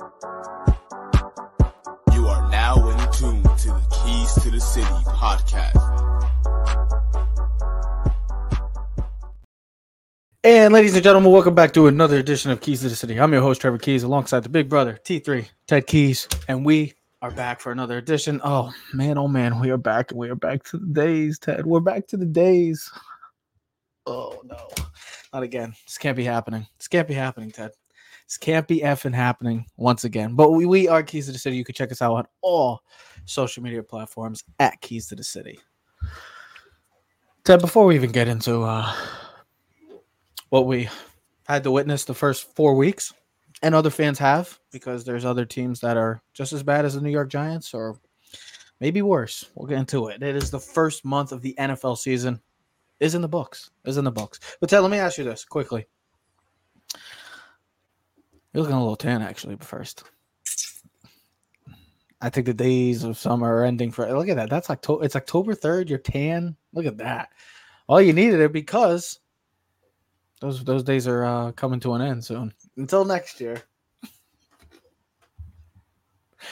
You are now in tune to the Keys to the City podcast. And ladies and gentlemen, welcome back to another edition of Keys to the City. I'm your host, Trevor Keys, alongside the big brother, T3, Ted Keys, and we are back for another edition. Oh man, oh man, we are back and we are back to the days, Ted. We're back to the days. Oh no, not again. This can't be happening. This can't be happening, Ted. This can't be effing happening once again. But we, we are Keys to the City. You can check us out on all social media platforms at Keys to the City. Ted, before we even get into uh, what we had to witness the first four weeks, and other fans have, because there's other teams that are just as bad as the New York Giants, or maybe worse. We'll get into it. It is the first month of the NFL season. Is in the books. Is in the books. But Ted, let me ask you this quickly. You're looking a little tan, actually. But first, I think the days of summer are ending for. Look at that. That's October. It's October third. You're tan. Look at that. All you needed it because those those days are uh, coming to an end soon. Until next year.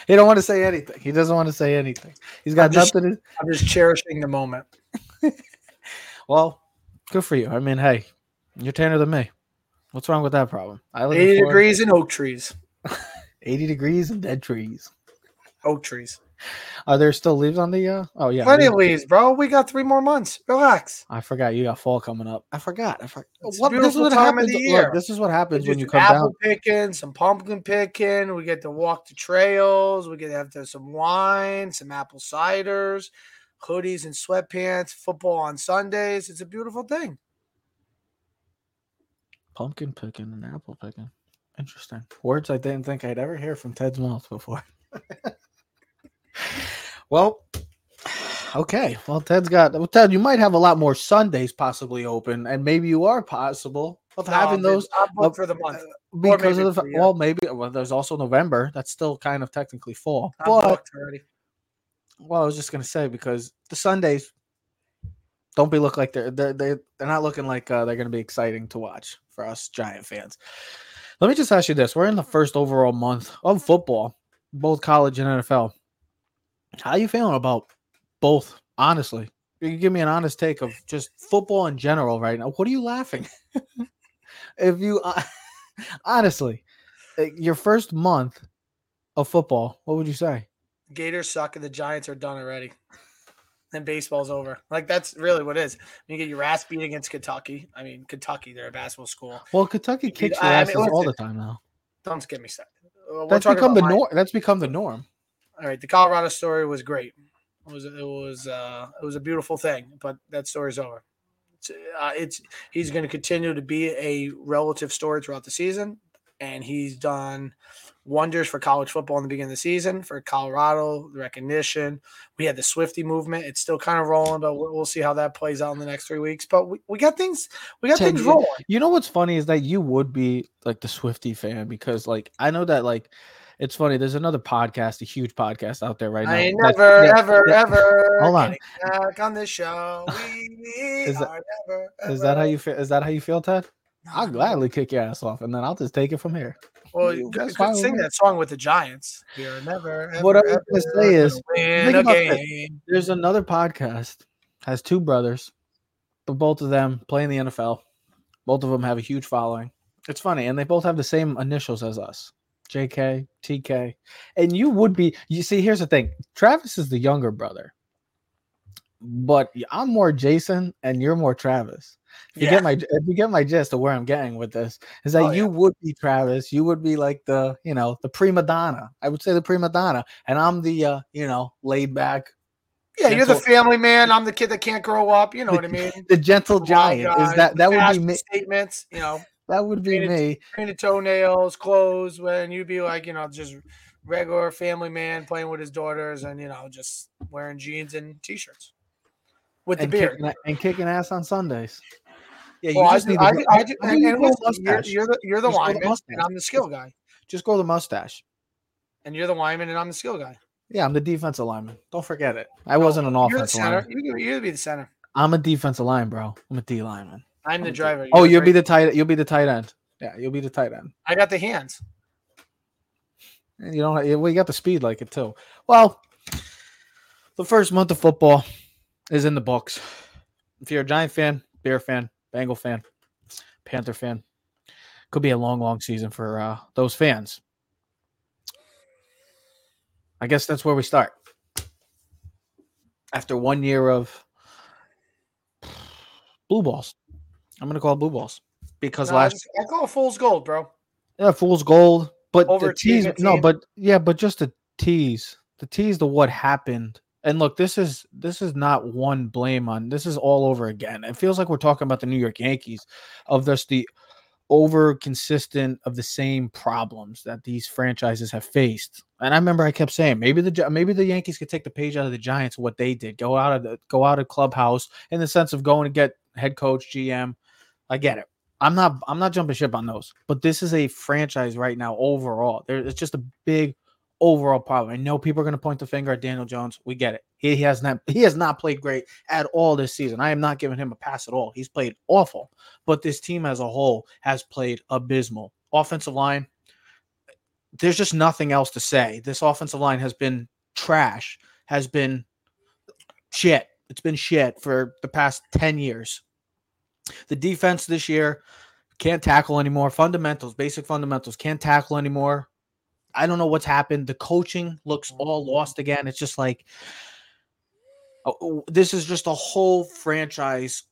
He don't want to say anything. He doesn't want to say anything. He's got I'm just- nothing. To, I'm just cherishing the moment. well, good for you. I mean, hey, you're tanner than me. What's wrong with that problem? I live 80 Florida. degrees and oak trees. 80 degrees and dead trees. Oak trees. Are there still leaves on the? uh Oh yeah, Plenty of leaves, bro. We got three more months. Relax. I forgot you got fall coming up. I forgot. I forgot. What, this is beautiful what time of happens. the Look, year. this is what happens when you come apple down. picking, some pumpkin picking. We get to walk the trails. We get to have to some wine, some apple ciders, hoodies and sweatpants, football on Sundays. It's a beautiful thing. Pumpkin picking and apple picking. Interesting words I didn't think I'd ever hear from Ted's mouth before. well, okay. Well, Ted's got. Well, Ted, you might have a lot more Sundays possibly open, and maybe you are possible of No, having those I'm uh, for the month. because of the three, yeah. well, maybe well, there's also November. That's still kind of technically fall, I'm but well, I was just gonna say because the Sundays don't be look like they're they're they're, they're not looking like uh, they're gonna be exciting to watch for us Giant fans. Let me just ask you this: We're in the first overall month of football, both college and NFL. How are you feeling about both? Honestly, you can give me an honest take of just football in general right now. What are you laughing? if you uh, honestly, uh, your first month of football, what would you say? Gators suck and the Giants are done already. And baseball's over. Like that's really what it is. You get your ass beat against Kentucky. I mean, Kentucky, they're a basketball school. Well, Kentucky kicks your I mean, asses all the time now. Don't get me started. Uh, we're That's become the norm. That's become the norm. All right, the Colorado story was great. It was it was uh, it was a beautiful thing, but that story's over. It's, uh, it's he's going to continue to be a relative story throughout the season, and he's done wonders for college football in the beginning of the season for Colorado. The recognition. We had the Swifty movement. It's still kind of rolling, but we'll, we'll see how that plays out in the next three weeks. But we, we got things we got Ted, things you- rolling. You know what's funny is that you would be like the Swifty fan because, like, I know that like it's funny. There's another podcast, a huge podcast out there right now. I never, that- ever, that- ever Hold on. back on this show. We Is that- are never, Is that how you feel? Is that how you feel, Ted? I'll gladly kick your ass off, and then I'll just take it from here. Well, You- that's could sing that song with the Giants. We're never, ever, What I was gonna say is, gonna win a game. There's another podcast has two brothers, but both of them play in the NFL. Both of them have a huge following. It's funny, and they both have the same initials as us. JK, TK. And you would be you see, here's the thing. Travis is the younger brother. But I'm more Jason and you're more Travis. If you Yeah. get my if you get my gist of where I'm getting with this, is that Oh, you yeah. would be Travis, you would be like the, you know, the prima donna. I would say the prima donna. And I'm the uh, you know, laid back, Yeah, you're the family man. I'm the kid that can't grow up. You know what I mean? the gentle Wild giant. Is that that would be me? Statements, you know, That would be painted- me. painted toenails, clothes. When you'd be like, you know, just regular family man playing with his daughters, and you know, just wearing jeans and t-shirts with And the beard. kicking, and kicking ass on Sundays. Yeah, you Well, just need to I grow- do, I I and, and listen, you're, mustache. you're the you're the Just grow the lineman, and. I'm the skill guy, Just go the mustache. and you're the lineman, and I'm the skill guy. Yeah, I'm the defensive lineman. Don't forget it. I wasn't an You're the offensive center. lineman. You you'll be the center. I'm a defensive line, bro. I'm a D lineman. I'm the I'm a D- driver. Oh, you're you'll be the tight. You'll be the tight end. Yeah, you'll be the tight end. I got the hands. And you know, we got the speed like it too. Well, the first month of football is in the books. If you're a Giant fan, Bear fan, Bengal fan, Panther fan, could be a long, long season for uh, those fans. I guess that's where we start. After one year of blue balls, I'm gonna call it blue balls because No, last I call it fool's gold, bro. yeah, fool's gold, but the tease no, but yeah, but just the tease, the tease to what happened. And look, this is this is not one blame on this is all over again. It feels like we're talking about the New York Yankees of just the over consistent of the same problems that these franchises have faced. And I remember I kept saying maybe the maybe the Yankees could take the page out of the Giants what they did. Go out of the go out of clubhouse in the sense of going to get head coach, GM. I get it. I'm not I'm not jumping ship on those. But this is a franchise right now overall. There it's just a big overall problem. I know people are going to point the finger at Daniel Jones. We get it. He, he has not he has not played great at all this season. I am not giving him a pass at all. He's played awful. But this team as a whole has played abysmal. Offensive line, there's just nothing else to say. This offensive line has been trash, has been shit. It's been shit for the past 10 years. The defense this year can't tackle anymore. Fundamentals, basic fundamentals, can't tackle anymore. I don't know what's happened. The coaching looks mm. all lost again. It's just like oh, this is just a whole franchise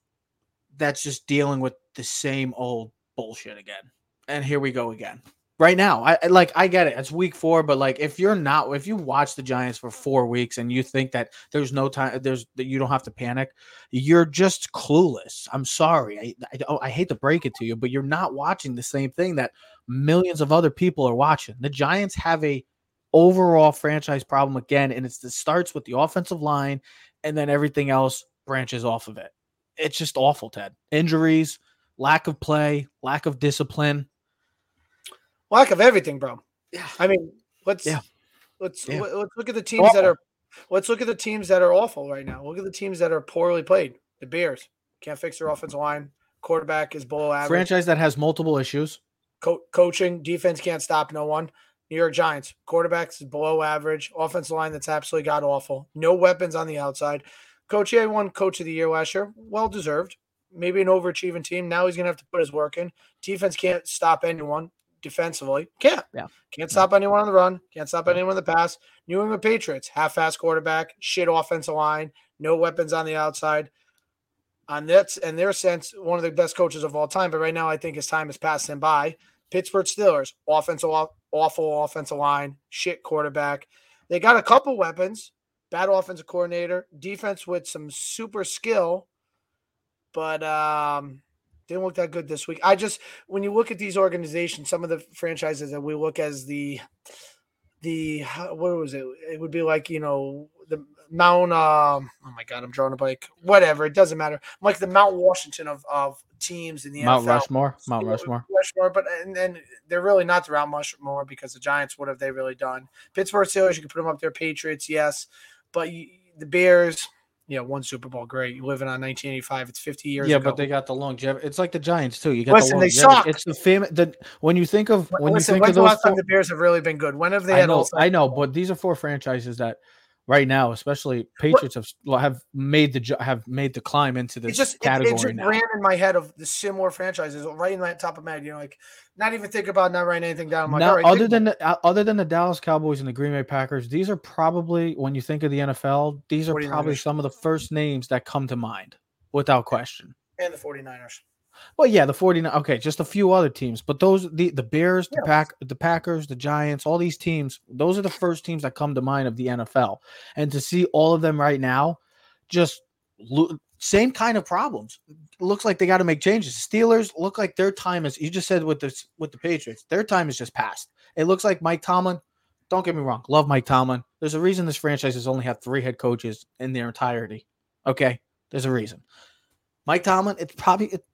that's just dealing with the same old bullshit again. And here we go again. Right now, I like I get it. It's week 4, but like if you're not if you watch the Giants for 4 weeks and you think that there's no time there's that you don't have to panic, you're just clueless. I'm sorry. I, I don't- I hate to break it to you, but you're not watching the same thing that millions of other people are watching. The Giants have a overall franchise problem again, and it's it starts with the offensive line, and then everything else branches off of it. It's just awful, Ted. Injuries, lack of play, lack of discipline. Lack of everything, bro. Yeah. I mean, let's Yeah. let's Yeah. let- let's look at the teams that are let's look at the teams that are awful right now. Look at the teams that are poorly played. The Bears can't fix their offensive line. Quarterback is below average. Franchise that has multiple issues. Co- coaching, defense can't stop no one. New York Giants, quarterbacks is below average. Offensive line that's absolutely god awful. No weapons on the outside. Coach A won Coach of the Year last year. Well deserved. Maybe an overachieving team. Now he's gonna have to put his work in. Defense can't stop anyone defensively. Can't. Yeah. Can't stop anyone on the run. Can't stop anyone in the pass. New England Patriots, half-ass quarterback, shit offensive line, no weapons on the outside. On that, in their sense, one of the best coaches of all time. But right now, I think his time has passed him by. Pittsburgh Steelers, offensive awful offensive line, shit quarterback. They got a couple weapons, bad offensive coordinator, defense with some super skill, but um, didn't look that good this week. I just when you look at these organizations, some of the franchises that we look as the the what was it? It would be like you know the Mount. Um, oh my God, I'm drawing a blank. Whatever, it doesn't matter. like the Mount Washington of of teams in the Mount NFL. Rushmore. Mount You know, Rushmore. Rushmore, but and, then they're really not the Mount Rushmore because the Giants. What have they really done? Pittsburgh Steelers, you can put them up there. Patriots, yes, but you, the Bears, yeah, one Super Bowl, great. You living on uh, 1985. It's 50 years. Yeah, ago. but they got the longevity. It's like the Giants too. You got Listen, the they suck. It's the famous. The when you think of when Listen, you think when's of the last time the Bears have really been good? When have they I had know. I know, but these are four franchises that right now, especially Patriots, have have made the have made the climb into this It's just it, category it just now. ran in my head of the similar franchises right in that top of my head. You know, like not even think about not writing anything down. I'm like, Now, right, other than the, uh, other than the Dallas Cowboys and the Green Bay Packers, these are probably when you think of the NFL, these are 49ers. probably some of the first names that come to mind without question. and the 49ers. Well, yeah, the 49 okay, just a few other teams, but those the the Bears, the Yeah. Pack, the Packers, the Giants, all these teams, those are the first teams that come to mind of the NFL. And to see all of them right now just lo- same kind of problems. Looks like they got to make changes. Steelers look like their time is you just said with this with the Patriots, their time is just passed. It looks like Mike Tomlin, don't get me wrong, love Mike Tomlin. There's a reason this franchise has only had 3 head coaches in their entirety. Okay? There's a reason. Mike Tomlin, it's probably it,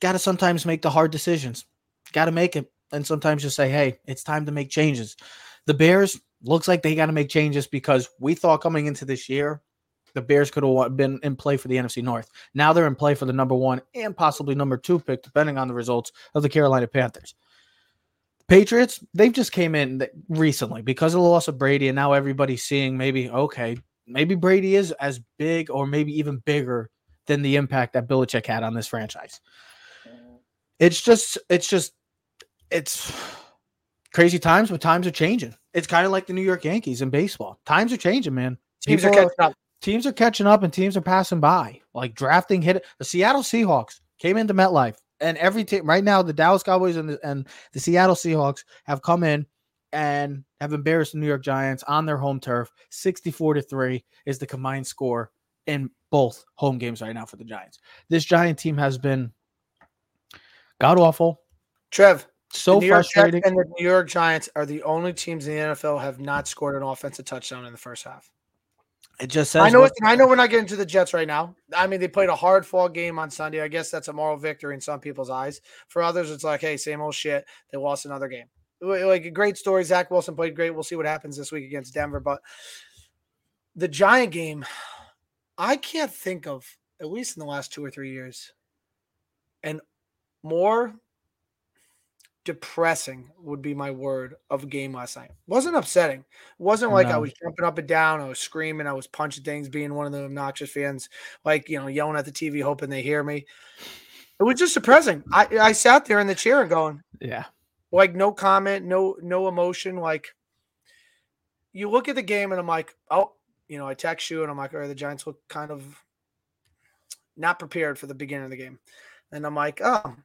got to sometimes make the hard decisions. Got to make it, and sometimes just say, "Hey, it's time to make changes." The Bears looks like they got to make changes because we thought coming into this year, the Bears could have been in play for the NFC North. Now they're in play for the number one and possibly number two pick, depending on the results of the Carolina Panthers. Patriots, they've just came in recently because of the loss of Brady, and now everybody's seeing maybe okay, maybe Brady is as big or maybe even bigger than the impact that Belichick had on this franchise. It's just, it's just, it's crazy times, but times are changing. It's kind of like the New York Yankees in baseball. Times are changing, man. Teams are catching up. teams are catching up and teams are passing by. Like drafting hit the Seattle Seahawks came into MetLife, and every team right now, the Dallas Cowboys and the, and the Seattle Seahawks have come in and have embarrassed the New York Giants on their home turf. 64 to 3 is the combined score in both home games right now for the Giants. This Giant team has been god awful, Trev, so the New York Jets frustrating. and the New York Giants are the only teams in the NFL have not scored an offensive touchdown in the first half. It just says I know. what- I know we're not getting to the Jets right now. I mean, they played a hard fought game on Sunday. I guess that's a moral victory in some people's eyes. For others, it's like, hey, same old shit. They lost another game. Like a great story. Zach Wilson played great. We'll see what happens this week against Denver. But the Giant game, I can't think of at least in the last two or three years, and more depressing would be my word of a game last night. Wasn't upsetting. Wasn't like I was jumping up and down, I was screaming, I was punching things, being one of the obnoxious fans, like you know, yelling at the TV, hoping they hear me. It was just depressing. I, I sat there in the chair and going, yeah. like no comment, no no emotion. Like you look at the game and I'm like, oh, you know, I text you and I'm like, all right, the Giants look kind of not prepared for the beginning of the game. And I'm like, oh,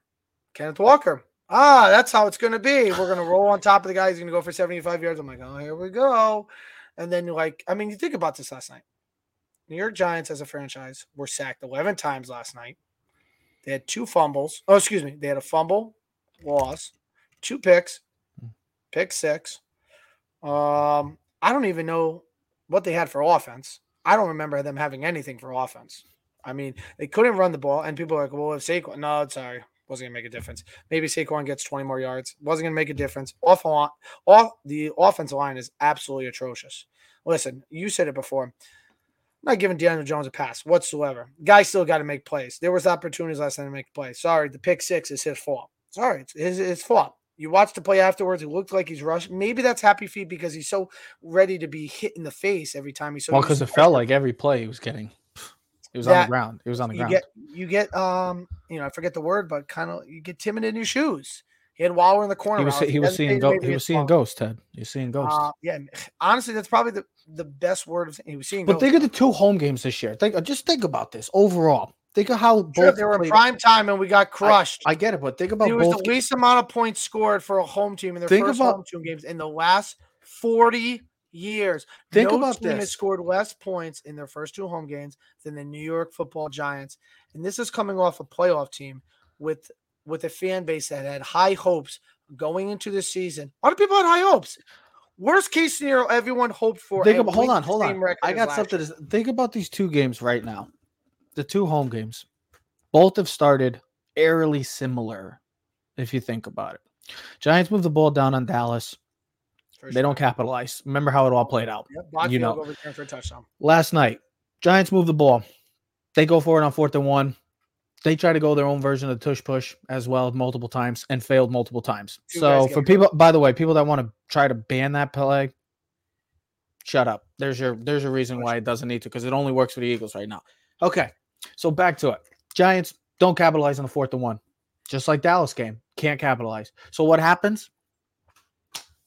Kenneth Walker. Ah, that's how it's going to be. We're going to roll on top of the guy. He's going to go for 75 yards. I'm like, oh, here we go. And then, you're like, I mean, you think about this last night. New York Giants as a franchise were sacked 11 times last night. They had two fumbles. Oh, excuse me. They had a fumble, loss, two picks, pick six. Um, I don't even know what they had for offense. I don't remember them having anything for offense. I mean, they couldn't run the ball, and people are like, "Well, if Saquon, no, sorry, wasn't gonna make a difference. Maybe Saquon gets 20 more yards, wasn't gonna make a difference. Off, off the offensive line is absolutely atrocious. Listen, you said it before. I'm not giving Daniel Jones a pass whatsoever. Guy still got to make plays. There was opportunities last time to make plays. Sorry, the pick six is his fault. Sorry, it's his, his fault. You watched the play afterwards. It looked like he's rushed. Maybe that's happy feet because he's so ready to be hit in the face every time he's so. Well, because it felt like every play he was getting, it was on the ground. It was on the ground. you ground. get you get um you know I forget the word, but kind of you get timid in your shoes. He had Waller in the corner. he was he was seeing go, he was seeing ghosts. Ted, he's seeing ghosts. Uh, yeah, honestly, that's probably the, the best word of he was seeing. but ghosts. think of the two home games this year. Think just think about this overall. Think of how Sure, both they were in prime time and we got crushed. I get it, but think about it was the least amount of points scored for a home team in their Think first about- home two games in the last 40 years. Think no about team has scored less points in their first two home games than the New York Football Giants, and this is coming off a playoff team with with a fan base that had high hopes going into the season. A lot of people had high hopes. Worst case scenario, everyone hoped for. Think about hold on, hold on. I got something year. to think about these two games right now. The two home games. Both have started eerily similar, if you think about it. Giants move the ball down on Dallas. They don't capitalize. Remember how it all played out. Yep, you know. for a touchdown. Last night, Giants move the ball. They go for it on fourth and one. They try to go their own version of the tush push as well multiple times and failed multiple times. Two so for people, by the way, people that want to try to ban that play, shut up. There's your there's a reason why it doesn't need to because it only works for the Eagles right now. Okay, so back to it. Giants don't capitalize on the fourth and one, just like Dallas game can't capitalize. So what happens?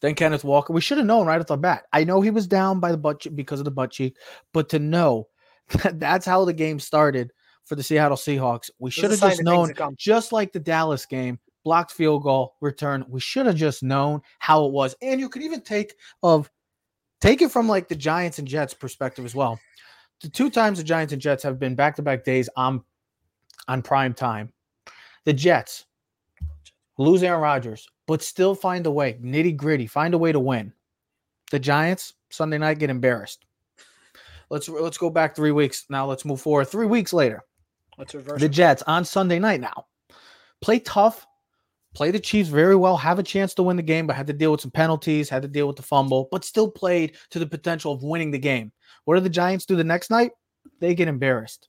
Then Kenneth Walker. We should have known right off the bat. I know he was down by the butt because of the butt cheek, but to know that that's how the game started for the Seattle Seahawks, we should have just known. Just like the Dallas game, blocked field goal return. We should have just known how it was, and you could even take of take it from like the Giants and Jets perspective as well. The two times the Giants and Jets have been back to back days on on prime time. The Jets lose Aaron Rodgers, but still find a way, nitty gritty, find a way to win. The Giants Sunday night get embarrassed. Let's let's go back three weeks now. Let's move forward. Three weeks later, Let's reverse the. Jets on Sunday night now play tough, play the Chiefs very well, have a chance to win the game, but had to deal with some penalties, had to deal with the fumble, but still played to the potential of winning the game. What do the Giants do the next night? They get embarrassed.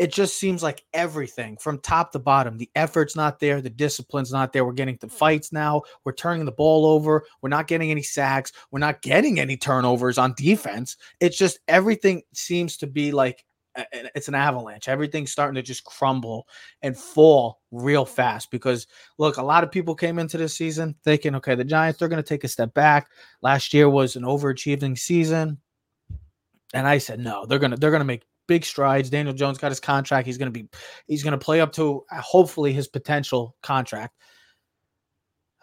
It just seems like everything from top to bottom, the effort's not there, the discipline's not there. We're getting to mm. fights now. We're turning the ball over. We're not getting any sacks. We're not getting any turnovers on defense. It's just everything seems to be like it's an avalanche. Everything's starting to just crumble and fall real fast because look, a lot of people came into this season thinking, okay, the Giants they're going to take a step back. Last year was an overachieving season. And I said, no, they're going to they're going to make big strides. Daniel Jones got his contract. He's going to be he's going to play up to uh, hopefully his potential contract.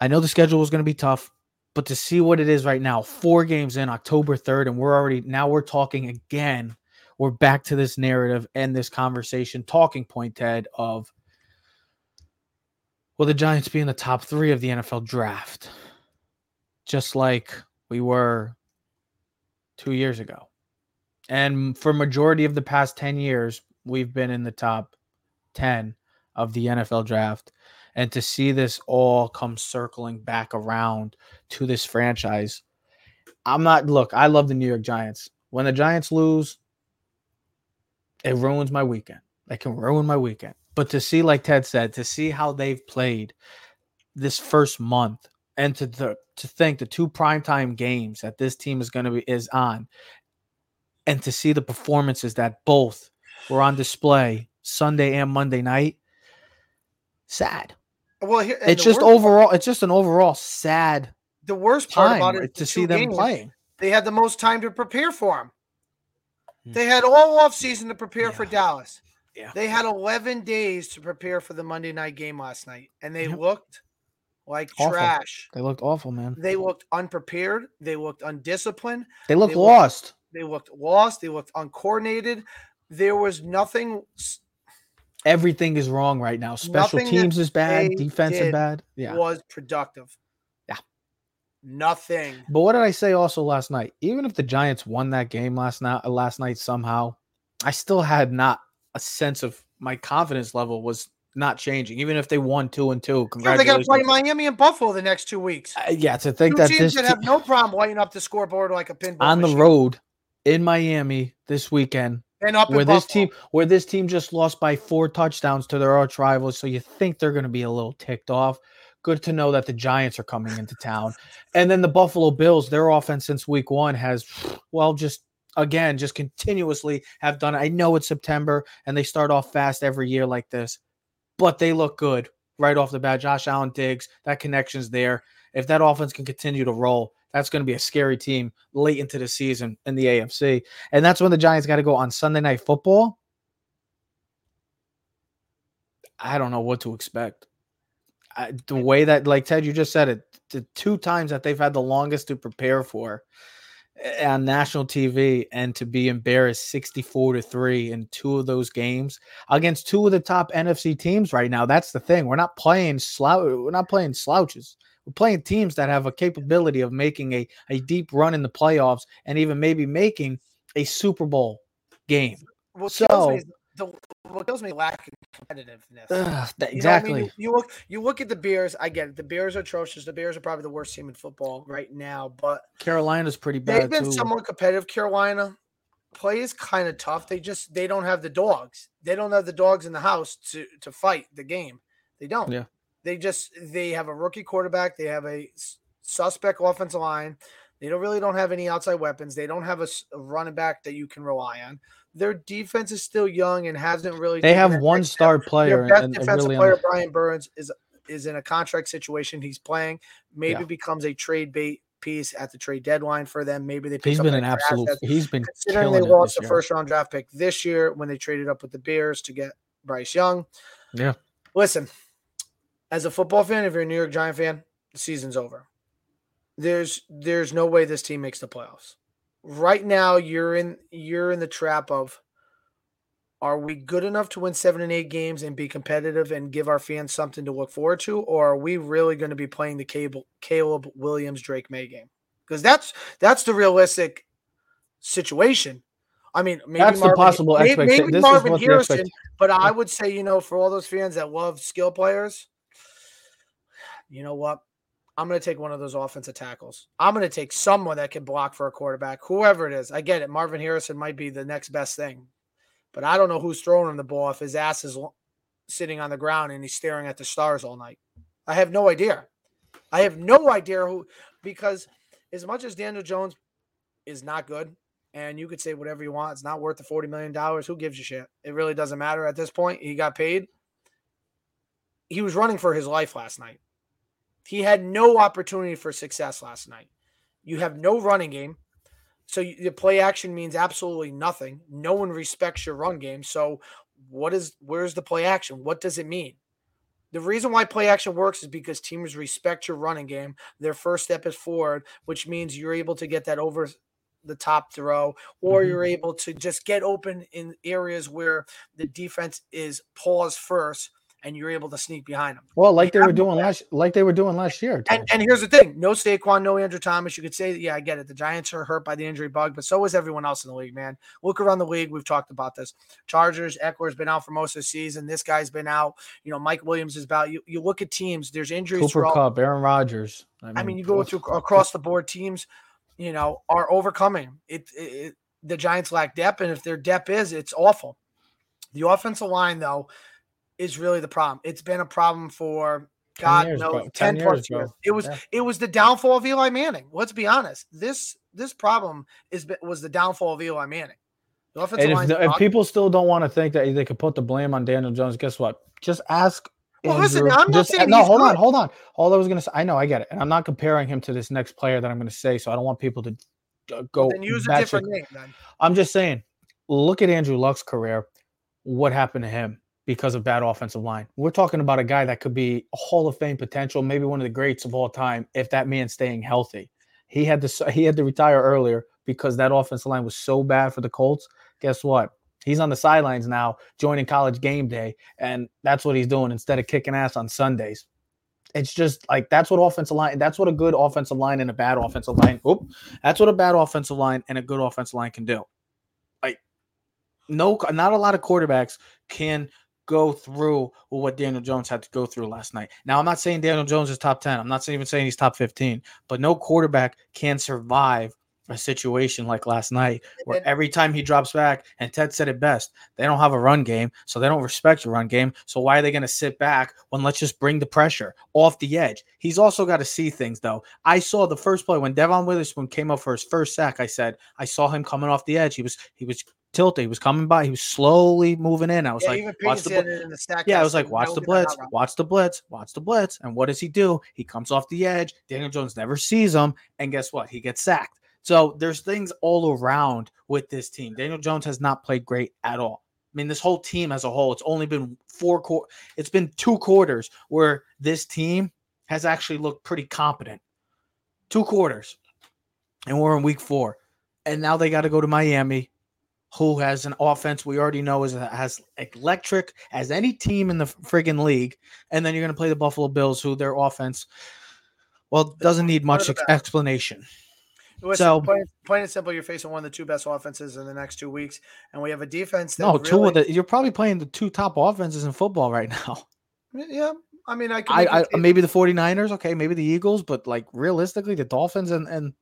I know the schedule is going to be tough, but to see what it is right now, four games in October 3rd and we're already now we're talking again. We're back to this narrative and this conversation talking point Ted of will the Giants be in the top 3 of the NFL draft? Just like we were 2 years ago. And for majority of the past 10 years, we've been in the top 10 of the NFL draft. And to see this all come circling back around to this franchise, I'm not, look, I love the New York Giants. When the Giants lose, it ruins my weekend. It can ruin my weekend. But to see, like Ted said, to see how they've played this first month and to the, to think the two primetime games that this team is going to be is on and to see the performances that both were on display Sunday and Monday night, sad. Well, here, it's just overall, it's just an overall sad. The worst part about it to see them games, playing. They had the most time to prepare for them. Hmm. They had all off season to prepare yeah. for Dallas. Yeah. They had 11 days to prepare for the Monday night game last night, and they yep. looked like awful. trash. They looked awful, man. They looked unprepared. They looked undisciplined. They looked they lost. They looked lost. They looked uncoordinated. There was nothing. Everything is wrong right now. Special teams is bad. Defense is bad. Yeah. Was productive. Yeah. Nothing. But what did I say also last night? Even if the Giants won that game last night, last night somehow, I still had not a sense of my confidence level was not changing, even if they won two and two. Congratulations. Yeah, they got to play Miami and Buffalo the next two weeks. Uh, yeah, to think two that teams this that have no problem lighting up the scoreboard like a pinball on machine. the road in Miami this weekend. And up where this team where this team just lost by four touchdowns to their arch rivals, so you think they're going to be a little ticked off. Good to know that the Giants are coming into town, and then the Buffalo Bills. Their offense since week one has, well, just again, just continuously have done. It. I know it's September and they start off fast every year like this, but they look good right off the bat. Josh Allen Diggs, that connection's there. If that offense can continue to roll, that's going to be a scary team late into the season in the AFC. And that's when the Giants got to go on Sunday night football. I don't know what to expect. I, the way that, like Ted, you just said it, the two times that they've had the longest to prepare for eh, on national TV and to be embarrassed 64 to 3 in two of those games against two of the top NFC teams right now. That's the thing. We're not playing slouch we're not playing slouches. We're playing teams that have a capability of making a, a deep run in the playoffs and even maybe making a Super Bowl game. What so kills me the, what kills me lack of competitiveness. Ugh, that, You know I exactly. mean? You, you look you look at the Bears. I get it. The Bears are atrocious. The Bears are probably the worst team in football right now, but Carolina's pretty bad. they've been too. somewhat competitive. Carolina play is kind of tough. They just they don't have the dogs. They don't have the dogs in the house to to fight the game. They don't. Yeah. They just they have a rookie quarterback. They have a suspect offensive line. They don't really don't have any outside weapons. They don't have a running back that you can rely on. Their defense is still young and hasn't really. they have one star Their player best and, and defensive really player, Brian Burns, is is in a contract situation. He's playing. Maybe Yeah. becomes a trade bait piece at the trade deadline for them. Maybe they. Pick he's been an absolute assets. he's been Considering they lost the year. first round draft pick this year when they traded up with the Bears to get Bryce Young. Yeah. Listen, as a football fan, if you're a New York Giant fan, the season's over. There's there's no way this team makes the playoffs. Right now, you're in you're in the trap of are we good enough to win seven and eight games and be competitive and give our fans something to look forward to, or are we really going to be playing the Cable, Caleb Williams Drake Maye game? Because that's that's the realistic situation. I mean, maybe That's the Marvin, possible may- expectation. Maybe This Marvin Harrison, but I would say, you know, for all those fans that love skill players, you know what? I'm going to take one of those offensive tackles. I'm going to take someone that can block for a quarterback, whoever it is. I get it. Marvin Harrison might be the next best thing. but I don't know who's throwing him the ball if his ass is sitting on the ground and he's staring at the stars all night. I have no idea. I have no idea who because as much as Daniel Jones is not good, and you could say whatever you want, it's not worth the forty million dollars. Who gives a shit? It really doesn't matter at this point. He got paid. He was running for his life last night. He had no opportunity for success last night. You have no running game. So you, the play action means absolutely nothing. No one respects your run game. So what is where's the play action? What does it mean? The reason why play action works is because teams respect your running game. Their first step is forward, which means you're able to get that over the top throw, or Mhm. you're able to just get open in areas where the defense is paused first and you're able to sneak behind them. Well, like they were doing last, like they were doing last year. And and here's the thing: no Saquon, no Andrew Thomas. You could say, yeah, I get it. The Giants are hurt by the injury bug, but so is everyone else in the league, man. Look around the league. We've talked about this. Chargers, Ekeler's been out for most of the season. This guy's been out. You know, Mike Williams is out. You, you look at teams. There's injuries. Cooper throughout- Kupp, Aaron Rodgers. I mean, you go through across the board. Teams, you know, are overcoming it, it, it- The Giants lack depth, and if their depth is, it's awful. The offensive line, though, is really the problem. It's been a problem for 10 God years, knows bro. 10, 10 years, bro. years. It was Yeah. it was the downfall of Eli Manning. Let's be honest. This this problem is was the downfall of Eli Manning. The offensive And if, line. the- if people still don't want to think that they could put the blame on Daniel Jones, guess what? Just ask. Well, listen, Andrew- I'm not just- saying no. Hold on, hold on. All I was gonna say, I know, I get it, and I'm not comparing him to this next player that I'm gonna say, so I don't want people to go. then use a different name. Then I'm just saying, look at Andrew Luck's career. What happened to him because of bad offensive line? We're talking about a guy that could be a Hall of Fame potential, maybe one of the greats of all time, if that man's staying healthy. He had to he had to retire earlier because that offensive line was so bad for the Colts. Guess what? He's on the sidelines now, joining college game day, and that's what he's doing instead of kicking ass on Sundays. It's just like that's what offensive line. That's what a good offensive line and a bad offensive line. Oop, that's what a bad offensive line and a good offensive line can do. Like, no, not a lot of quarterbacks can go through what Daniel Jones had to go through last night. Now, I'm not saying Daniel Jones is top ten. I'm not even saying he's top fifteen. But no quarterback can survive a situation like last night where every time he drops back, and Ted said it best, they don't have a run game, so they don't respect your run game. So why are they going to sit back when let's just bring the pressure off the edge? He's also got to see things though. I saw the first play when Devon Witherspoon came up for his first sack. I said I saw him coming off the edge. He was he was tilted. He was coming by. He was slowly moving in. I was yeah, like, watch the bl- the yeah, I was like, watch the we get that blitz, watch the blitz, watch the blitz. And what does he do? He comes off the edge. Daniel Jones never sees him. And guess what? He gets sacked. So there's things all around with this team. Daniel Jones has not played great at all. I mean, this whole team as a whole, it's only been four quarters. It's been two quarters where this team has actually looked pretty competent. Two quarters. And we're in week four. And now they got to go to Miami, who has an offense we already know is as electric as any team in the friggin' league. And then you're going to play the Buffalo Bills, who their offense, well, doesn't need much the ex- best. explanation. Listen, So- plain, plain and simple, you're facing one of the two best offenses in the next two weeks, and we have a defense that No, really, two of the you're probably playing the two top offenses in football right now. Yeah, I mean, I I, I maybe the 49ers, okay, maybe the Eagles, but like realistically, the Dolphins and and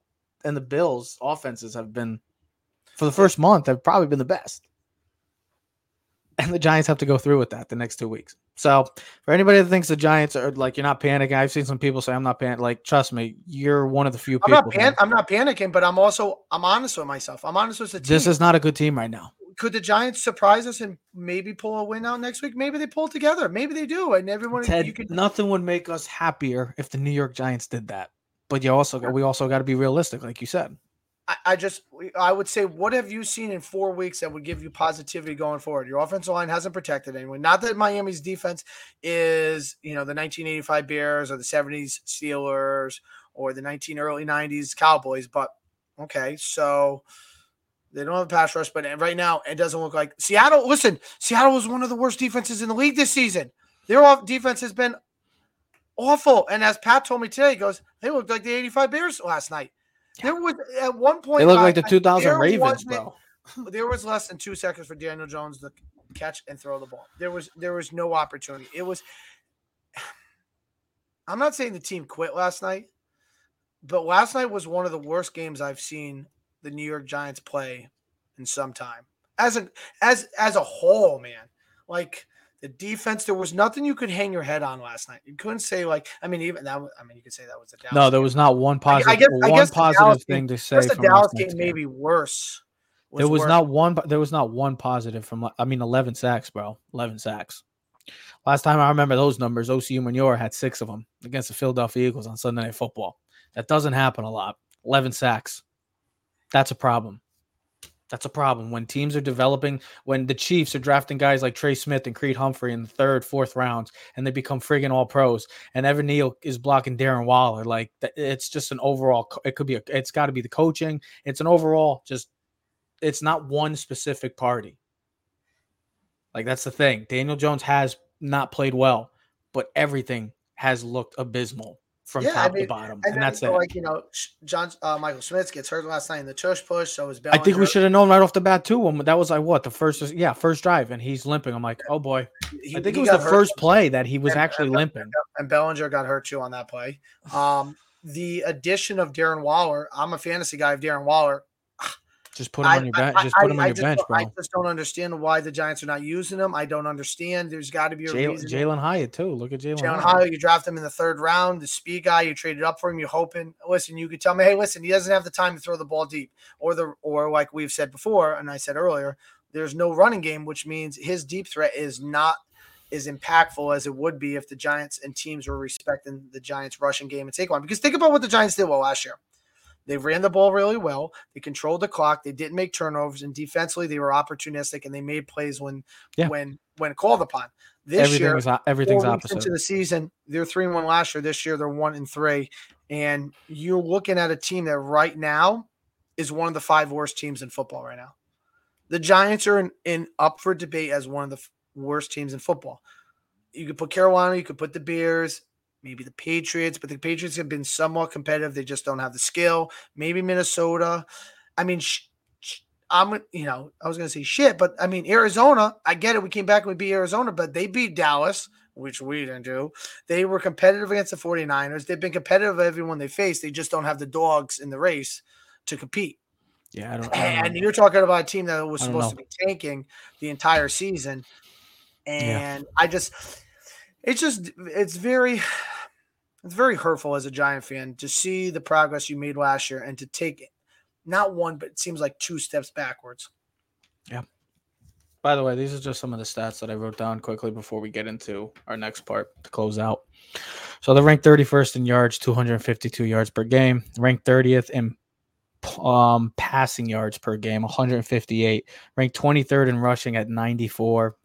and the Bills offenses have been for the first month have probably been the best. And the Giants have to go through with that the next two weeks. So for anybody that thinks the Giants are like you're not panicking, I've seen some people say I'm not panicking. Like, trust me, you're one of the few I'm people. not pan- I'm not panicking, but I'm also I'm honest with myself. I'm honest with the team. this is not a good team right now. Could the Giants surprise us and maybe pull a win out next week? Maybe they pull together. Maybe they do, and everyone Ted, you could nothing would make us happier if the New York Giants did that. But you also got we also got to be realistic, like you said. I, just I would say, what have you seen in four weeks that would give you positivity going forward? Your offensive line hasn't protected anyone. Not that Miami's defense is, you know, the 1985 Bears or the 70s Steelers or the 19 early 90s Cowboys, but okay, so they don't have a pass rush, but right now it doesn't look like Seattle. Listen, Seattle was one of the worst defenses in the league this season. Their off defense has been awful, and as Pat told me today, he goes, they looked like the 85 Bears last night. There was at one point They look like the 2000 Ravens, bro. There was less than two seconds for Daniel Jones to catch and throw the ball. There was there was no opportunity. It was. I'm not saying the team quit last night, but last night was one of the worst games I've seen the New York Giants play in some time. as a as as a whole, man. Like the defense, there was nothing you could hang your head on last night. You couldn't say like, I mean, even that. Was, I mean, you could say that was the Dallas. No, there was not one positive. I guess- I one guess positive thing game- to say Just the from Dallas game night's may game. be worse. There was worse. not one. There was not one positive from. I mean, eleven sacks, bro. Eleven sacks. Last time I remember those numbers, Osi Umenyiora had six of them against the Philadelphia Eagles on Sunday Night Football. That doesn't happen a lot. Eleven sacks. That's a problem. That's a problem when teams are developing. When the Chiefs are drafting guys like Trey Smith and Creed Humphrey in the third, fourth rounds, and they become friggin' all pros. And Evan Neal is blocking Darren Waller. Like it's just an overall. It could be. A, it's got to be the coaching. It's an overall. Just it's not one specific party. Like that's the thing. Daniel Jones has not played well, but everything has looked abysmal from Yeah, I top mean, to bottom, And, and, that's it. Like you know, John uh, Michael Schmitz gets hurt last night in the tush push. So was I think we should have known right off the bat too. When that was like what the first, yeah, first drive, and he's limping. I'm like, oh boy. He- I think it was the first play that he was And- actually and- limping. and Bellinger got hurt too on that play. Um, the addition of Darren Waller, I'm a fantasy guy of Darren Waller. Just put him on your bench. Just put him on I your just bench, bro. I just don't understand why the Giants are not using him. I don't understand. There's got to be a Jalin reason. Jalin Hyatt too. Look at Jalin. Jalin Hyatt. Hyatt, you draft him in the third round. The speed guy, you traded up for him. You're hoping. Listen, you could tell me, hey, listen, he doesn't have the time to throw the ball deep, or the or like we've said before, and I said earlier, there's no running game, which means his deep threat is not as impactful as it would be if the Giants and teams were respecting the Giants rushing game and take one. Because think about what the Giants did well last year. They ran the ball really well. They controlled the clock. They didn't make turnovers, and defensively they were opportunistic and they made plays when Yeah. when when called upon. This Everything year, o- everything's four opposite. into the season. They're three and one last year. This year they're one and three, and you're looking at a team that right now is one of the five worst teams in football right now. The Giants are in, in up for debate as one of the f- worst teams in football. You could put Carolina, you could put the Bears, maybe the Patriots, but the Patriots have been somewhat competitive. They just don't have the skill. Maybe Minnesota. I mean, sh- sh- I'm you know I was gonna say shit, but I mean Arizona. I get it. We came back and we beat Arizona, but they beat Dallas, which we didn't do. They were competitive against the 49ers. They've been competitive with everyone they face. They just don't have the dogs in the race to compete. yeah, I don't. I don't And know. you're talking about a team that was supposed to be tanking the entire season. And I just it's just it's very it's very hurtful as a Giant fan to see the progress you made last year and to take not one, but it seems like two steps backwards. Yeah. By the way, these are just some of the stats that I wrote down quickly before we get into our next part to close out. So they're ranked 31st in yards, 252 yards per game. Ranked 30th in um, passing yards per game, 158. Ranked 23rd in rushing at 94.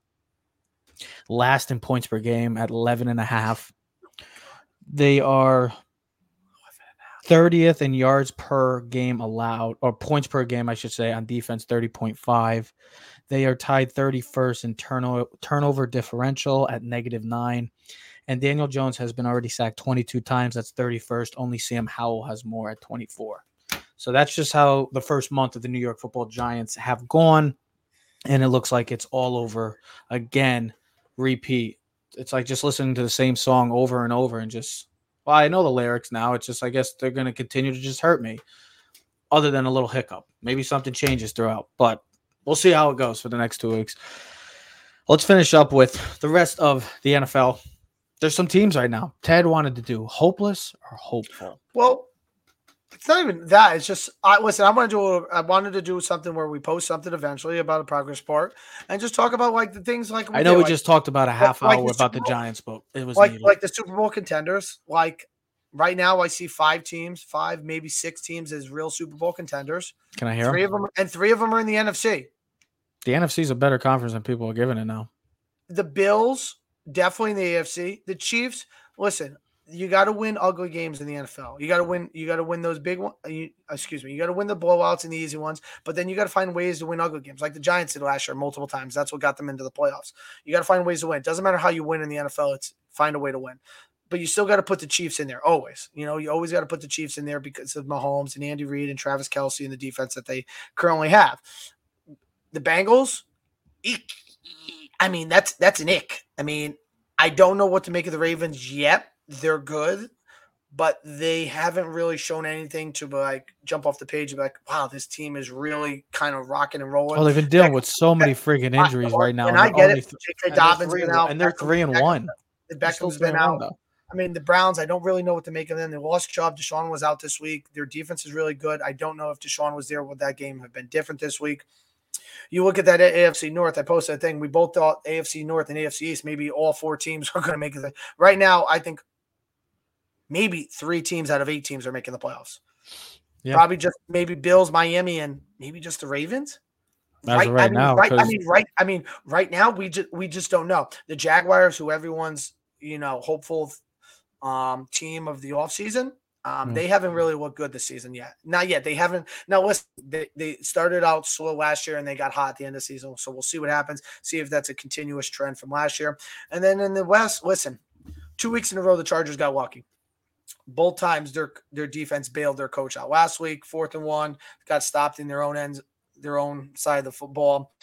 Last in points per game at 11 and a half. They are 30th in yards per game allowed, or points per game, I should say, on defense, 30.5. They are tied 31st in turno- turnover differential at negative nine. And Daniel Jones has been already sacked 22 times. That's 31st. Only Sam Howell has more at 24. So that's just how the first month of the New York football Giants have gone. And it looks like it's all over again. Repeat. It's like just listening to the same song over and over and just, well, I know the lyrics now. It's just, I guess they're to continue to just hurt me, other than a little hiccup. Maybe something changes throughout, but we'll see how it goes for the next two weeks. Let's finish up with the rest of the NFL. There's some teams right now. Ted wanted to do hopeless or hopeful. Well, it's not even that. It's just I listen. I want to do. A, I wanted to do something where we post something eventually about a progress part and just talk about like the things like I know did, we like, just talked about a half like hour the about the Giants, but it was like needed. like the Super Bowl contenders. Like right now, I see five teams, five maybe six teams as real Super Bowl contenders. Can I hear? Three 'em? of them, and three of them are in the NFC. The NFC is a better conference than people are giving it now. The Bills definitely in the AFC. The Chiefs. Listen, you got to win ugly games in the NFL. You got to win. You got to win those big ones. Uh, excuse me. You got to win the blowouts and the easy ones. But then you got to find ways to win ugly games, like the Giants did last year multiple times. That's what got them into the playoffs. You got to find ways to win. It doesn't matter how you win in the NFL. It's find a way to win. But you still got to put the Chiefs in there always. You know, you always got to put the Chiefs in there because of Mahomes and Andy Reid and Travis Kelce and the defense that they currently have. The Bengals, eek, I mean, that's that's an ick. I mean, I don't know what to make of the Ravens yet. They're good, but they haven't really shown anything to like jump off the page and be like, wow, this team is really kind of rocking and rolling. Well, they've been dealing with so many freaking injuries right now. And and I get it. J.K. Dobbins been and- out, and they're three and one. The Beckham's been one, out. I mean, the Browns, I don't really know what to make of them. They lost Chubb. Deshaun was out this week. Their defense is really good. I don't know if Deshaun was there, would that game have been different this week? You look at that AFC North. I posted a thing. We both thought AFC North and AFC East, maybe all four teams are going to make it. Right now, I think maybe three teams out of eight teams are making the playoffs. Yeah. Probably just maybe Bills, Miami, and maybe just the Ravens. Of right I mean, now, right, I mean, right. I mean, right now we just we just don't know. The Jaguars, who everyone's you know hopeful um, team of the offseason, um, Mm. they haven't really looked good this season yet. Not yet. They haven't. Now listen, they, they started out slow last year and they got hot at the end of the season. So we'll see what happens. See if that's a continuous trend from last year. And then in the West, listen, two weeks in a row the Chargers got lucky. Both times their their defense bailed their coach out. Last week, fourth and one, got stopped in their own ends, their own side of the football.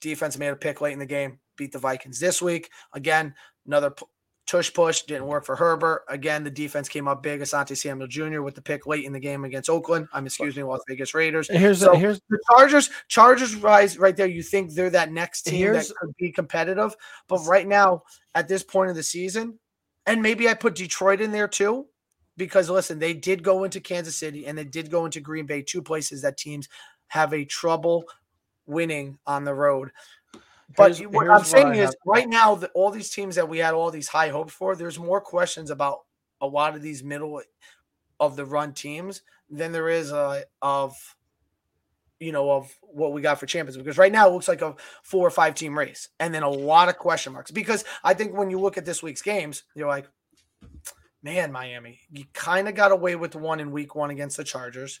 Defense made a pick late in the game, beat the Vikings this week. Again, another p- tush push didn't work for Herbert. Again, the defense came up big. Asante Samuel Jr. with the pick late in the game against Oakland. I'm excuse me, Las Vegas Raiders. Here's So- the, here's The Chargers, Chargers rise right there. You think they're that next team that could be competitive, but right now at this point of the season, and maybe I put Detroit in there too, because listen, they did go into Kansas City and they did go into Green Bay, two places that teams have a trouble winning on the road. But Here's- what here's I'm saying is, right now, the, all these teams that we had all these high hopes for, there's more questions about a lot of these middle of the run teams than there is uh, of you know of what we got for champions because right now it looks like a four or five team race and then a lot of question marks because i think when you look at this week's games you're like man miami you kind of got away with one in week one against the chargers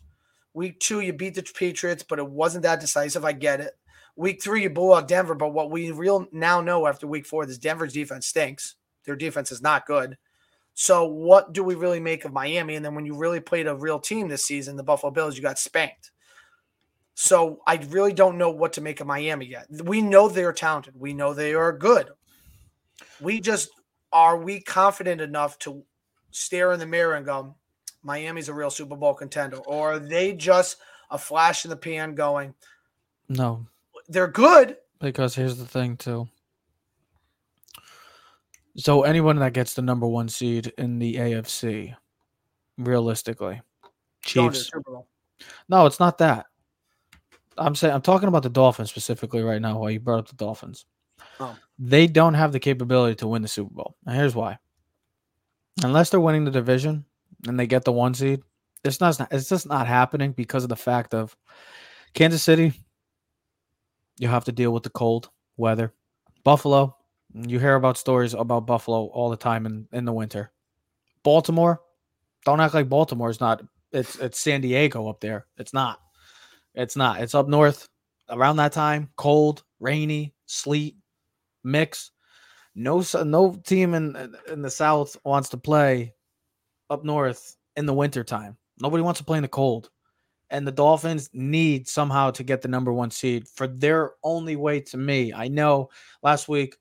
week two you beat the patriots but it wasn't that decisive i get it week three you blew out denver but what we real now know after week four is denver's defense stinks their defense is not good so what do we really make of Miami? And then when you really played a real team this season, the Buffalo Bills, you got spanked. So I really don't know what to make of Miami yet. We know they're talented. We know they are good. We just are we confident enough to stare in the mirror and go, Miami's a real Super Bowl contender, or are they just a flash in the pan going, no they're good. because here's the thing too. So anyone that gets the number one seed in the AFC, realistically, going to the Chiefs. No, it's not that. I'm saying I'm talking about the Dolphins specifically right now. While you brought up the Dolphins, Oh. they don't have the capability to win the Super Bowl. And here's why: unless they're winning the division and they get the one seed, it's not. It's just not happening because of the fact of Kansas City. You have to deal with the cold weather. Buffalo, you hear about stories about Buffalo all the time in, in the winter. Baltimore, don't act like Baltimore is not. It's it's San Diego up there. It's not. It's not. It's up north around that time. Cold, rainy, sleet, mix. No no team in in the south wants to play up north in the winter time. Nobody wants to play in the cold. And the Dolphins need somehow to get the number one seed for their only way to me. I know last week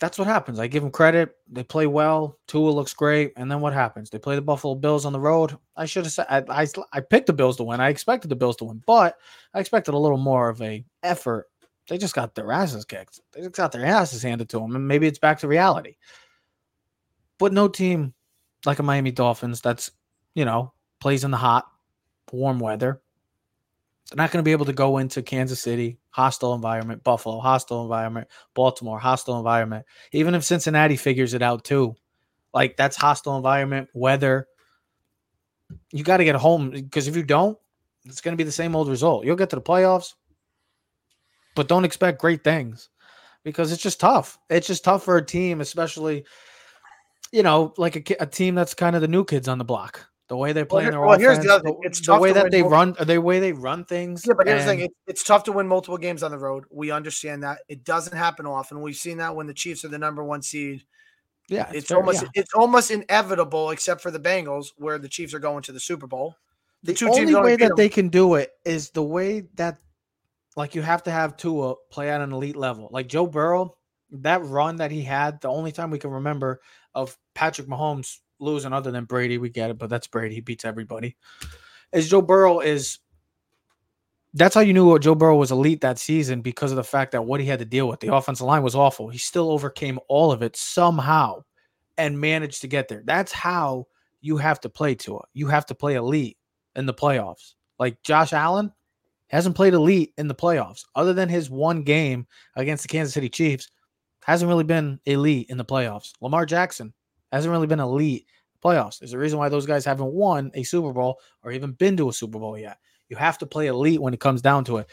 that's what happens. I give them credit. They play well. Tua looks great. And then what happens? They play the Buffalo Bills on the road. I should have said I, I, I picked the Bills to win. I expected the Bills to win, but I expected a little more of a effort. They just got their asses kicked. They just got their asses handed to them, and maybe it's back to reality. But no team like a Miami Dolphins that's you know plays in the hot, warm weather. They're not going to be able to go into Kansas City, hostile environment, Buffalo, hostile environment, Baltimore, hostile environment. Even if Cincinnati figures it out too, like that's hostile environment, weather. You got to get home because if you don't, it's going to be the same old result. You'll get to the playoffs, but don't expect great things because it's just tough. It's just tough for a team, especially, you know, like a, a team that's kind of the new kids on the block. The way they play in here- their well, offense, here's the other thing. It's the way that they run, the way they run things. Yeah, but here's the thing: it, it's tough to win multiple games on the road. We understand that it doesn't happen often. We've seen that when the Chiefs are the number one seed. yeah, It's, very- almost yeah. it's almost inevitable, except for the Bengals, where the Chiefs are going to the Super Bowl. The, two only way that that 'em. they can do it is the way that, like, you have to have Tua play at an elite level. Like Joe Burrow, that run that he had, the only time we can remember of Patrick Mahomes losing other than Brady. We get it, but that's Brady. He beats everybody. Is Joe Burrow is that's how you knew Joe Burrow was elite that season because of the fact that what he had to deal with. The offensive line was awful. He still overcame all of it somehow and managed to get there. That's how you have to play it. You have to play elite in the playoffs. Like Josh Allen hasn't played elite in the playoffs, other than his one game against the Kansas City Chiefs. Hasn't really been elite in the playoffs. Lamar Jackson hasn't really been elite playoffs. There's a reason why those guys haven't won a Super Bowl or even been to a Super Bowl yet. You have to play elite when it comes down to it.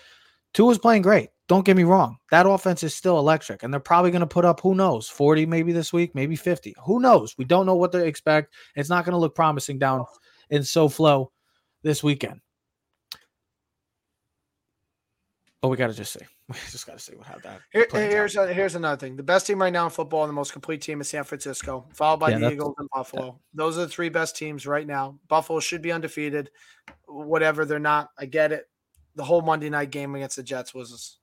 Tua's playing great. Don't get me wrong. That offense is still electric, and they're probably going to put up, who knows, 40 maybe this week, maybe 50. Who knows? We don't know what to expect. It's not going to look promising down in SoFlo this weekend. But we got to just see. We just got to see what how that. Here, here's a, here's another thing. The best team right now in football and the most complete team is San Francisco, followed by Yeah, the Eagles and Buffalo. Those are the three best teams right now. Buffalo should be undefeated. Whatever, they're not. I get it. The whole Monday night game against the Jets was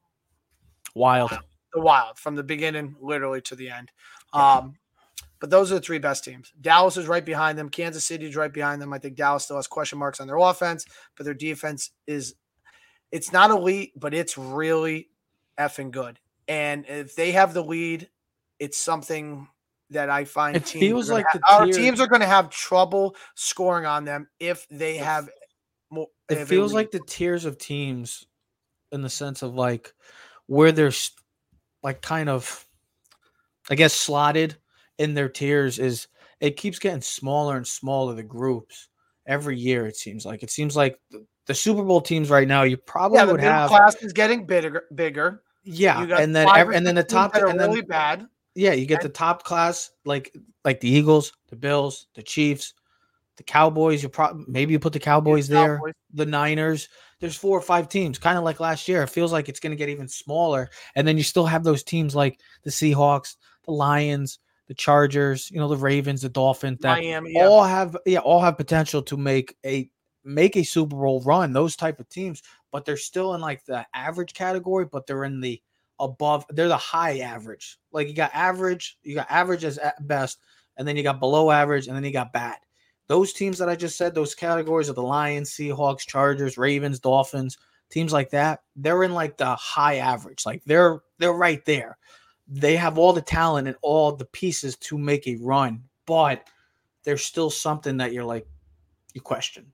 wild. the wild from the beginning, literally to the end. Um, but those are the three best teams. Dallas is right behind them. Kansas City is right behind them. I think Dallas still has question marks on their offense, but their defense is it's not elite, but it's really effing good. And if they have the lead, it's something that I find It teams feels like have- our tier- teams are going to have trouble scoring on them if they have more. It have feels like the tiers of teams in the sense of like where they're like kind of I guess slotted in their tiers is it keeps getting smaller and smaller the groups every year it seems like it seems like the, Super Bowl teams right now you probably yeah, would have class is getting bigger. Bigger. yeah and then every, and then the top that are and then really bad. yeah you get the top class like like the Eagles the Bills the Chiefs the Cowboys you probably maybe you put the Cowboys there Cowboys. the Niners. There's four or five teams, kind of like last year. It feels like it's going to get even smaller. And then you still have those teams like the Seahawks, the Lions, the Chargers, you know, the Ravens, the Dolphins that Miami. Yeah. all have yeah, all have potential to make a make a Super Bowl run, those type of teams, but they're still in like the average category, but they're in the above, they're the high average. Like you got average, you got average as at best, and then you got below average, and then you got bad. Those teams that I just said, those categories of the Lions, Seahawks, Chargers, Ravens, Dolphins, teams like that, they're in like the high average. Like they're they're right there. They have all the talent and all the pieces to make a run, but there's still something that you're like you question.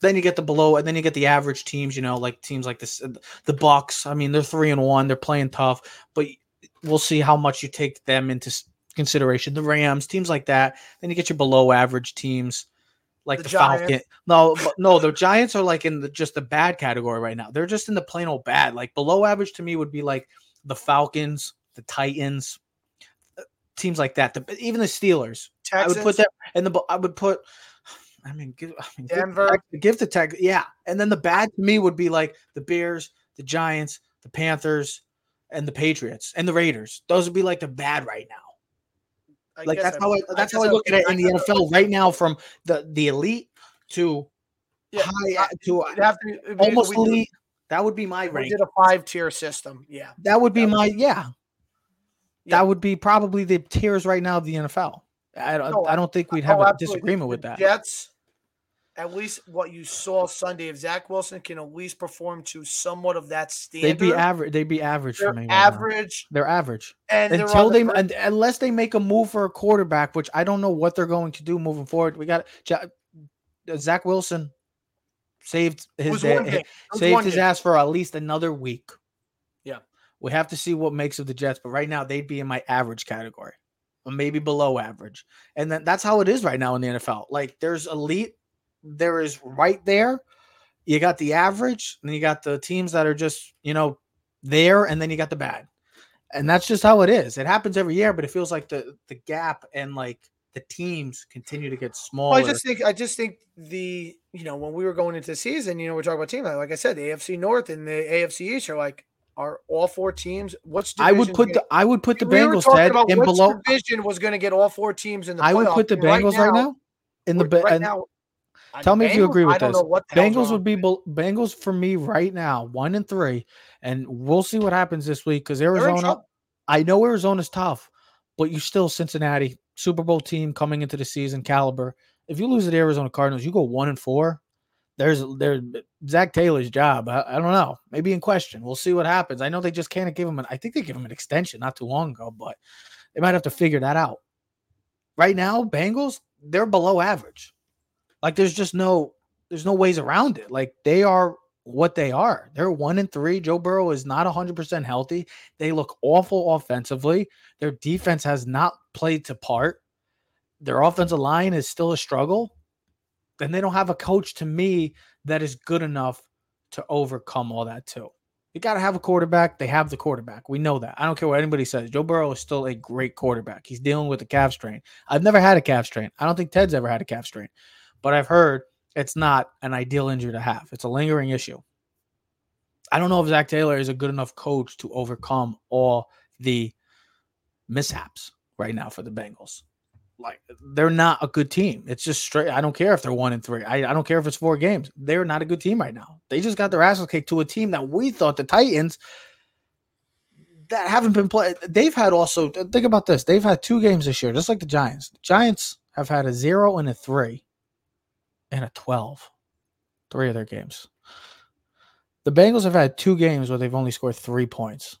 Then you get the below, and then you get the average teams. You know, like teams like this, the Bucks. I mean, they're three and one. They're playing tough, but we'll see how much you take them into consideration. The Rams, teams like that. Then you get your below average teams, like The the, Giants. Falcon. No, no, the Giants are like in the just the bad category right now. They're just in the plain old bad. Like below average to me would be like the Falcons, the Titans, uh, teams like that. The, even the Steelers. I would put that and the I would put. I mean, give, I mean, give the Denver. Give the tech, yeah. And then the bad to me would be like the Bears, the Giants, the Panthers, and the Patriots and the Raiders. Those would be like the bad right now. I Like that's I- how I, that's how guess I look at it in the NFL right now, from the the elite to Yeah, high to have to almost elite. That would be my We rank. did a five tier system. Yeah. That would be that would- my yeah. Yeah. That would be probably the tiers right now of the NFL. I, I, No, I don't think we'd have Oh, a absolutely. disagreement with that. Jets, at least what you saw Sunday, if Zach Wilson can at least perform to somewhat of that standard, They'd be average. They'd be average for they're me. right now. average, They're average. and until they the unless they make a move for a quarterback, which I don't know what they're going to do moving forward. We got Zach Wilson saved his day- one game. It was saved his game. ass for at least another week. Yeah. we have to see what makes of the Jets, but right now they'd be in my average category, or maybe below average, and then that's how it is right now in the NFL. Like there's elite, there is right there. You got the average, and you got the teams that are just you know there, and then you got the bad and that's just how it is. It happens every year, but it feels like the the gap and like the teams continue to get Well, smaller. I just think I just think the you know when we were going into the season, you know, we're talking about teams like I said, the AFC North and the AFC East are like are all four teams. What's I would put the I would put the we Bengals head in below. division was going to get all four teams in the. I would put the Bengals right now in the right and now, tell me if you agree with this. Bengals would be bel- Bengals for me right now, one and three, and we'll see what happens this week because Arizona. I know Arizona's tough, but you still Cincinnati Super Bowl team coming into the season caliber. If you lose to the Arizona Cardinals, you go one and four. There's there's Zac Taylor's job. I, I don't know, maybe in question. We'll see what happens. I know they just can't give him an. I think they give him an extension not too long ago, but they might have to figure that out. Right now, Bengals they're below average. Like there's just no there's no ways around it. Like they are what they are. They're one and three. Joe Burrow is not 100% healthy. They look awful offensively. Their defense has not played to part. Their offensive line is still a struggle. And they don't have a coach to me that is good enough to overcome all that, too. You got to have a quarterback. They have the quarterback. We know that. I don't care what anybody says. Joe Burrow is still a great quarterback. He's dealing with a calf strain. I've never had a calf strain. I don't think Ted's ever had a calf strain, but I've heard it's not an ideal injury to have. It's a lingering issue. I don't know if Zac Taylor is a good enough coach to overcome all the mishaps right now for the Bengals. Like they're not a good team. It's just straight. I don't care if they're one and three. I, I don't care if it's four games. They're not a good team right now. They just got their asses kicked to a team that we thought the Titans that haven't been played. They've had also think about this. They've had two games this year, just like the Giants. The Giants have had a zero and a three and a 12. Three of their games. The Bengals have had two games where they've only scored three points.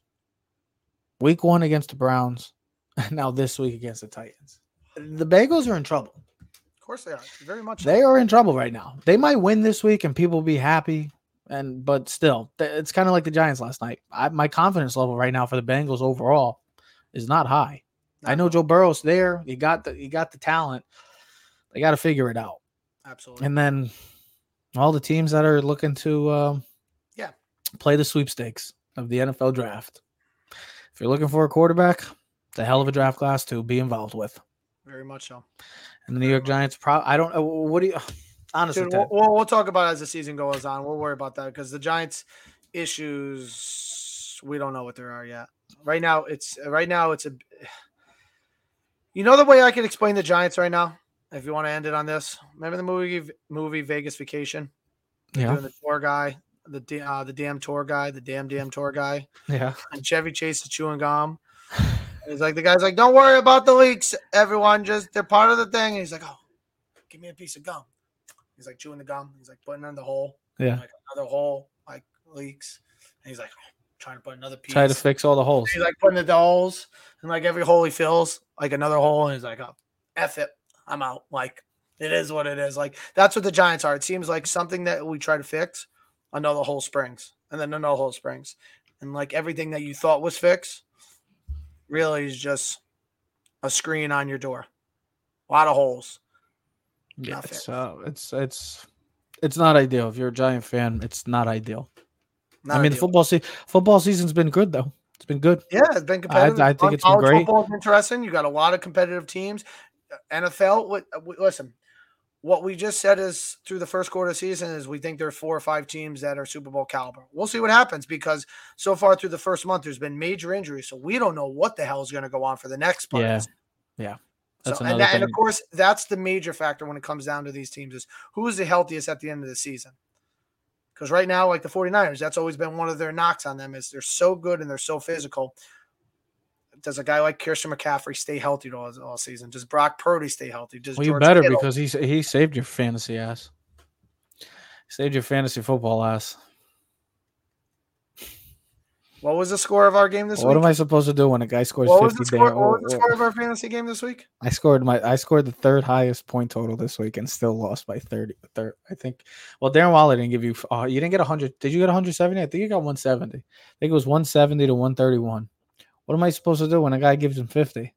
Week one against the Browns, and now this week against the Titans. The Bengals are in trouble. Of course they are. Very much. They are in trouble right now. They might win this week and people will be happy. And but still, it's kind of like the Giants last night. I, my confidence level right now for the Bengals overall is not high. I know Joe Burrow's there. You got the you got the talent. They got to figure it out. Absolutely. And then all the teams that are looking to uh, yeah play the sweepstakes of the NFL draft. If you're looking for a quarterback, it's a hell of a draft class to be involved with. Very much so. And the New York Giants, pro- I don't know. What do you honestly? Dude, we'll, we'll, we'll talk about it as the season goes on. We'll worry about that because the Giants' issues we don't know what there are yet. Right now, it's right now it's a. You know the way I can explain the Giants right now if you want to end it on this, remember the movie movie Vegas Vacation? Yeah. Doing the tour guy, the uh, the damn tour guy, the damn damn tour guy. Yeah. And Chevy Chase is chewing gum. he's like the guy's like, don't worry about the leaks, everyone. Just they're part of the thing. And he's like, oh, give me a piece of gum. He's like chewing the gum. He's like putting in the hole. Yeah. Like another hole like leaks. And he's like oh, trying to put another piece. Try to fix all the holes. He's like putting the holes, and like every hole he fills, like another hole, and he's like, oh, f it. I'm out. Like it is what it is. Like that's what the Giants are. It seems like something that we try to fix, another hole springs, and then another hole springs, and like everything that you thought was fixed, really is just a screen on your door. A lot of holes. Yeah, it's, uh, it's it's it's not ideal. If you're a Giant fan, it's not ideal. Not I mean, ideal. the football se- football season's been good though. It's been good. Yeah, it's been competitive. I, I think it's been great. Football is interesting. You got a lot of competitive teams. NFL, what, uh, listen, what we just said is through the first quarter of the season is we think there's four or five teams that are Super Bowl caliber. We'll see what happens because so far through the first month, there's been major injuries. So we don't know what the hell is going to go on for the next part. Yeah. Yeah. So, and, that, and of course, that's the major factor when it comes down to these teams is who is the healthiest at the end of the season. Because right now, like the 49ers, that's always been one of their knocks on them is they're so good and they're so physical does a guy like Christian McCaffrey stay healthy all, all season? Does Brock Purdy stay healthy? Does well, George you better Kittle? because he he saved your fantasy ass. He saved your fantasy football ass. What was the score of our game this what week? What am I supposed to do when a guy scores what 50 was the score, What was the score of our fantasy game this week? I scored my I scored the third highest point total this week and still lost by 30. Third, I think. Well, Darren Waller didn't give you. Uh, you didn't get 100. Did you get 170? I think you got 170. I think it was 170 to 131. What am I supposed to do when a guy gives him 50?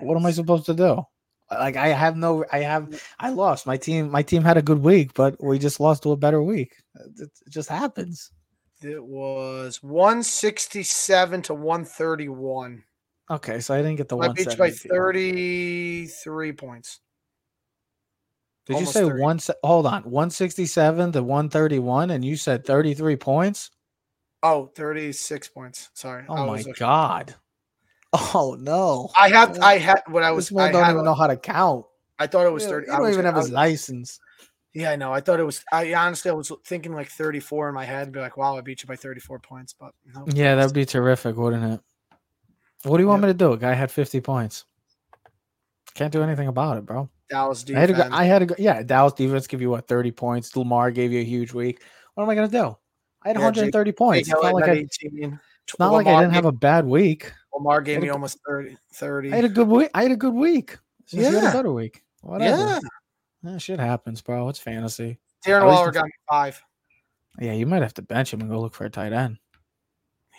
What am I supposed to do? Like I have no I have mm. I lost. My team my team had a good week, but we just lost to a better week. It, just happens. It was 167 to 131. Okay, so I didn't get the one. I beat by 33 points. Did Almost you say 30. one? Hold on, 167 to 131, and you said 33 points? Oh, 36 points. Sorry. Oh my god. Oh no. I have oh. I had when I was I don't even know how to count. I thought it was 30. I don't even have his license. Yeah, I know. I thought it was I honestly I was thinking like 34 in my head, and be like, wow, I beat you by 34 points. But no, yeah, that'd be terrific, wouldn't it? What do you want me to do? A guy had 50 points. Can't do anything about it, bro. Dallas I had, to defense. go, I had to go. Yeah, Dallas defense give you what 30 points. Lamar gave you a huge week. What am I gonna do? I had Yeah, 130 points. It's not like I, 18. it's not like I didn't have a bad week. Lamar gave a me almost 30. 30. I had a good week. I had a good week. Since you had a better week. Whatever. yeah. Yeah, shit happens, bro. It's fantasy. Darren Waller got me five. Yeah, you might have to bench him and go look for a tight end.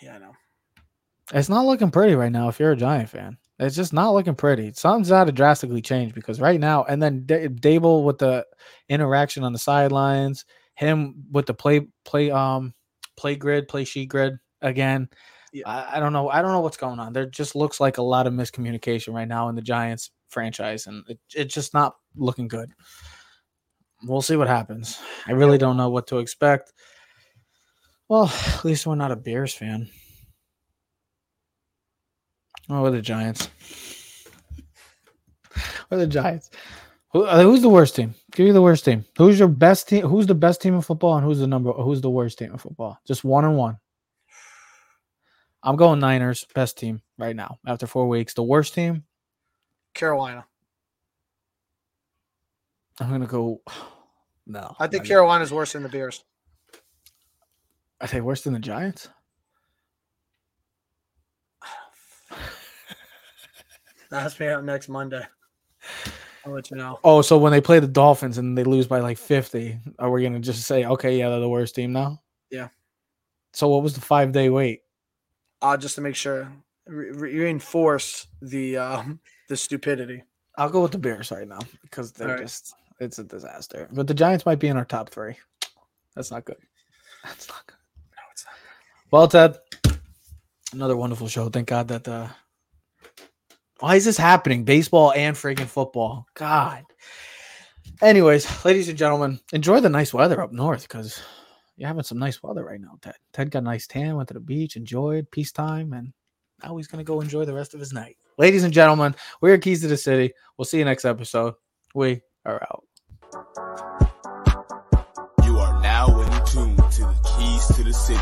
Yeah, I know. It's not looking pretty right now if you're a Giant fan. It's just not looking pretty. Something's got to drastically change because right now, and then D- Daboll with the interaction on the sidelines, him with the play play um play grid, play sheet grid again. Yeah. I, I don't know. I don't know what's going on. There just looks like a lot of miscommunication right now in the Giants franchise, and it, it's just not looking good. We'll see what happens. I really don't know what to expect. Well, at least we're not a Bears fan. Oh, we're the Giants. we're the Giants. Who, uh, who's the worst team? Give me the worst team. Who's your best team? Who's the best team in football, and who's the number? Who's the worst team in football? Just one and one. I'm going Niners, best team right now after four weeks. The worst team, Carolina. I'm gonna go. No, I think not- Carolina's worse than the Bears. I think worse than the Giants. Ask me out next Monday. I'll let you know. Oh, so when they play the Dolphins and they lose by like 50, are we gonna just say, okay, yeah, they're the worst team now? Yeah. So what was the five day wait? Uh, just to make sure, re- re- reinforce the um, the stupidity. I'll go with the Bears right now because they're Alright. just it's a disaster. But the Giants might be in our top three. That's not good. That's not good. No, it's not. Well, Ted, another wonderful show. Thank God that uh why is this happening? Baseball and freaking football. God. Anyways, ladies and gentlemen, enjoy the nice weather up north because you're having some nice weather right now, Ted. Ted got a nice tan, went to the beach, enjoyed peacetime, and now he's gonna go enjoy the rest of his night. Ladies and gentlemen, we're Keys to the City. We'll see you next episode. We are out. You are now in tune to the Keys to the City.